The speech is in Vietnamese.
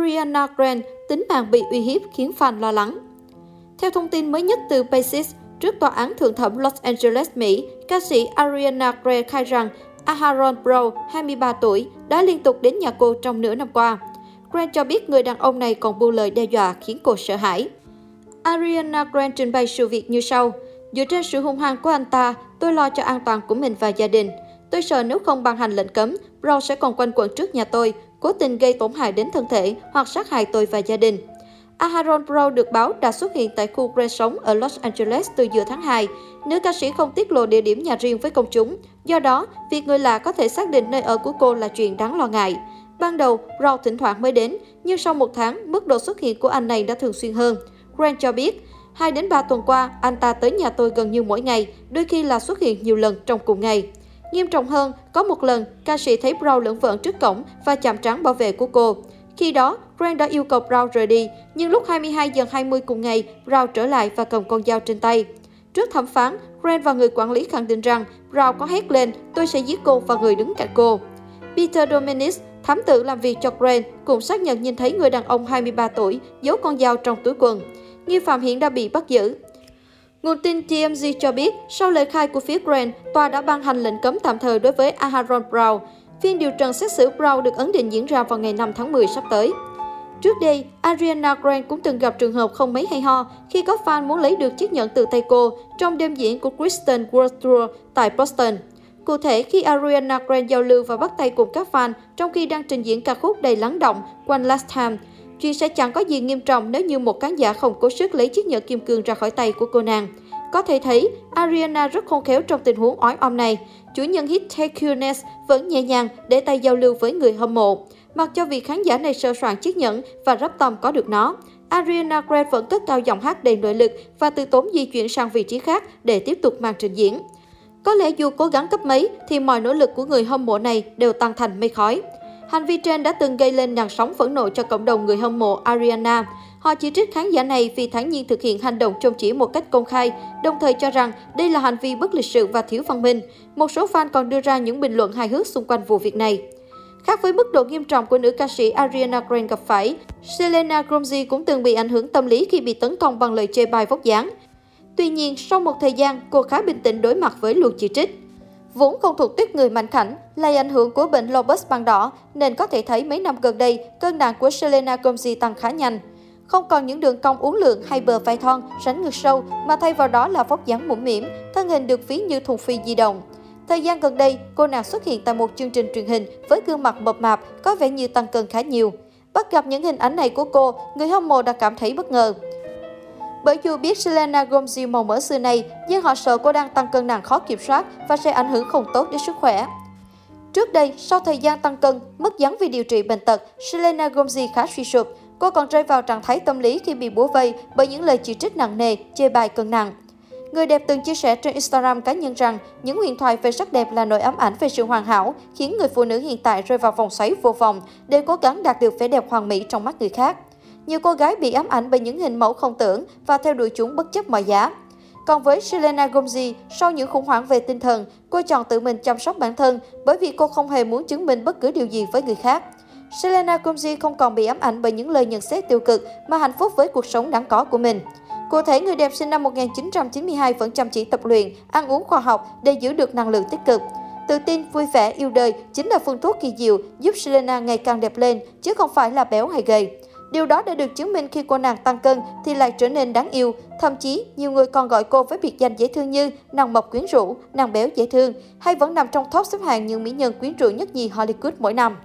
Ariana Grande tính mạng bị uy hiếp khiến fan lo lắng. Theo thông tin mới nhất từ Basis, trước tòa án thượng thẩm Los Angeles, Mỹ, ca sĩ Ariana Grande khai rằng Aharon Brown, 23 tuổi, đã liên tục đến nhà cô trong nửa năm qua. Grant cho biết người đàn ông này còn buông lời đe dọa khiến cô sợ hãi. Ariana Grande trình bày sự việc như sau. Dựa trên sự hung hăng của anh ta, tôi lo cho an toàn của mình và gia đình. Tôi sợ nếu không ban hành lệnh cấm, Brown sẽ còn quanh quẩn trước nhà tôi, cố tình gây tổn hại đến thân thể hoặc sát hại tôi và gia đình. Aharon Brown được báo đã xuất hiện tại khu Grant sống ở Los Angeles từ giữa tháng 2. Nữ ca sĩ không tiết lộ địa điểm nhà riêng với công chúng. Do đó, việc người lạ có thể xác định nơi ở của cô là chuyện đáng lo ngại. Ban đầu, Brown thỉnh thoảng mới đến, nhưng sau một tháng, mức độ xuất hiện của anh này đã thường xuyên hơn. Grant cho biết, 2 đến 3 tuần qua, anh ta tới nhà tôi gần như mỗi ngày, đôi khi là xuất hiện nhiều lần trong cùng ngày. Nghiêm trọng hơn, có một lần, ca sĩ thấy Brown lẫn vợn trước cổng và chạm trán bảo vệ của cô. Khi đó, Grant đã yêu cầu Brown rời đi, nhưng lúc 22 giờ 20 cùng ngày, Brown trở lại và cầm con dao trên tay. Trước thẩm phán, Grant và người quản lý khẳng định rằng Brown có hét lên, tôi sẽ giết cô và người đứng cạnh cô. Peter Dominis, thám tử làm việc cho Grant, cũng xác nhận nhìn thấy người đàn ông 23 tuổi giấu con dao trong túi quần. Nghi phạm hiện đã bị bắt giữ. Nguồn tin TMZ cho biết, sau lời khai của phía Grant, tòa đã ban hành lệnh cấm tạm thời đối với Aharon Brown. Phiên điều trần xét xử Brown được ấn định diễn ra vào ngày 5 tháng 10 sắp tới. Trước đây, Ariana Grande cũng từng gặp trường hợp không mấy hay ho khi có fan muốn lấy được chiếc nhẫn từ tay cô trong đêm diễn của Kristen World Tour tại Boston. Cụ thể, khi Ariana Grande giao lưu và bắt tay cùng các fan trong khi đang trình diễn ca khúc đầy lắng động One Last Time, chuyện sẽ chẳng có gì nghiêm trọng nếu như một khán giả không cố sức lấy chiếc nhẫn kim cương ra khỏi tay của cô nàng. Có thể thấy, Ariana rất khôn khéo trong tình huống ói om này. Chủ nhân hit Take Your Next vẫn nhẹ nhàng để tay giao lưu với người hâm mộ. Mặc cho vị khán giả này sơ soạn chiếc nhẫn và rất tâm có được nó, Ariana Grande vẫn cất cao giọng hát đầy nội lực và từ tốn di chuyển sang vị trí khác để tiếp tục màn trình diễn. Có lẽ dù cố gắng cấp mấy thì mọi nỗ lực của người hâm mộ này đều tan thành mây khói. Hành vi trên đã từng gây lên làn sóng phẫn nộ cho cộng đồng người hâm mộ Ariana. Họ chỉ trích khán giả này vì thản nhiên thực hiện hành động trông chỉ một cách công khai, đồng thời cho rằng đây là hành vi bất lịch sự và thiếu văn minh. Một số fan còn đưa ra những bình luận hài hước xung quanh vụ việc này. Khác với mức độ nghiêm trọng của nữ ca sĩ Ariana Grande gặp phải, Selena Gomez cũng từng bị ảnh hưởng tâm lý khi bị tấn công bằng lời chê bai vóc dáng. Tuy nhiên, sau một thời gian, cô khá bình tĩnh đối mặt với luồng chỉ trích. Vốn không thuộc tuyết người mạnh khảnh, là ảnh hưởng của bệnh lupus ban đỏ, nên có thể thấy mấy năm gần đây, cân nặng của Selena Gomez tăng khá nhanh. Không còn những đường cong uốn lượn hay bờ vai thon, rắn ngực sâu, mà thay vào đó là vóc dáng mũm mỉm, thân hình được ví như thùng phi di động. Thời gian gần đây, cô nàng xuất hiện tại một chương trình truyền hình với gương mặt mập mạp, có vẻ như tăng cân khá nhiều. Bắt gặp những hình ảnh này của cô, người hâm mộ đã cảm thấy bất ngờ. Bởi dù biết Selena Gomez màu mỡ xưa này, nhưng họ sợ cô đang tăng cân nặng khó kiểm soát và sẽ ảnh hưởng không tốt đến sức khỏe. Trước đây, sau thời gian tăng cân, mất dáng vì điều trị bệnh tật, Selena Gomez khá suy sụp. Cô còn rơi vào trạng thái tâm lý khi bị búa vây bởi những lời chỉ trích nặng nề, chê bài cân nặng. Người đẹp từng chia sẻ trên Instagram cá nhân rằng những huyền thoại về sắc đẹp là nỗi ám ảnh về sự hoàn hảo, khiến người phụ nữ hiện tại rơi vào vòng xoáy vô vọng để cố gắng đạt được vẻ đẹp hoàn mỹ trong mắt người khác. Nhiều cô gái bị ám ảnh bởi những hình mẫu không tưởng và theo đuổi chúng bất chấp mọi giá. Còn với Selena Gomez, sau những khủng hoảng về tinh thần, cô chọn tự mình chăm sóc bản thân bởi vì cô không hề muốn chứng minh bất cứ điều gì với người khác. Selena Gomez không còn bị ám ảnh bởi những lời nhận xét tiêu cực mà hạnh phúc với cuộc sống đáng có của mình. Cụ thể, người đẹp sinh năm 1992 vẫn chăm chỉ tập luyện, ăn uống khoa học để giữ được năng lượng tích cực. Tự tin, vui vẻ, yêu đời chính là phương thuốc kỳ diệu giúp Selena ngày càng đẹp lên, chứ không phải là béo hay gầy. Điều đó đã được chứng minh khi cô nàng tăng cân thì lại trở nên đáng yêu. Thậm chí, nhiều người còn gọi cô với biệt danh dễ thương như nàng mập quyến rũ, nàng béo dễ thương, hay vẫn nằm trong top xếp hạng những mỹ nhân quyến rũ nhất nhì Hollywood mỗi năm.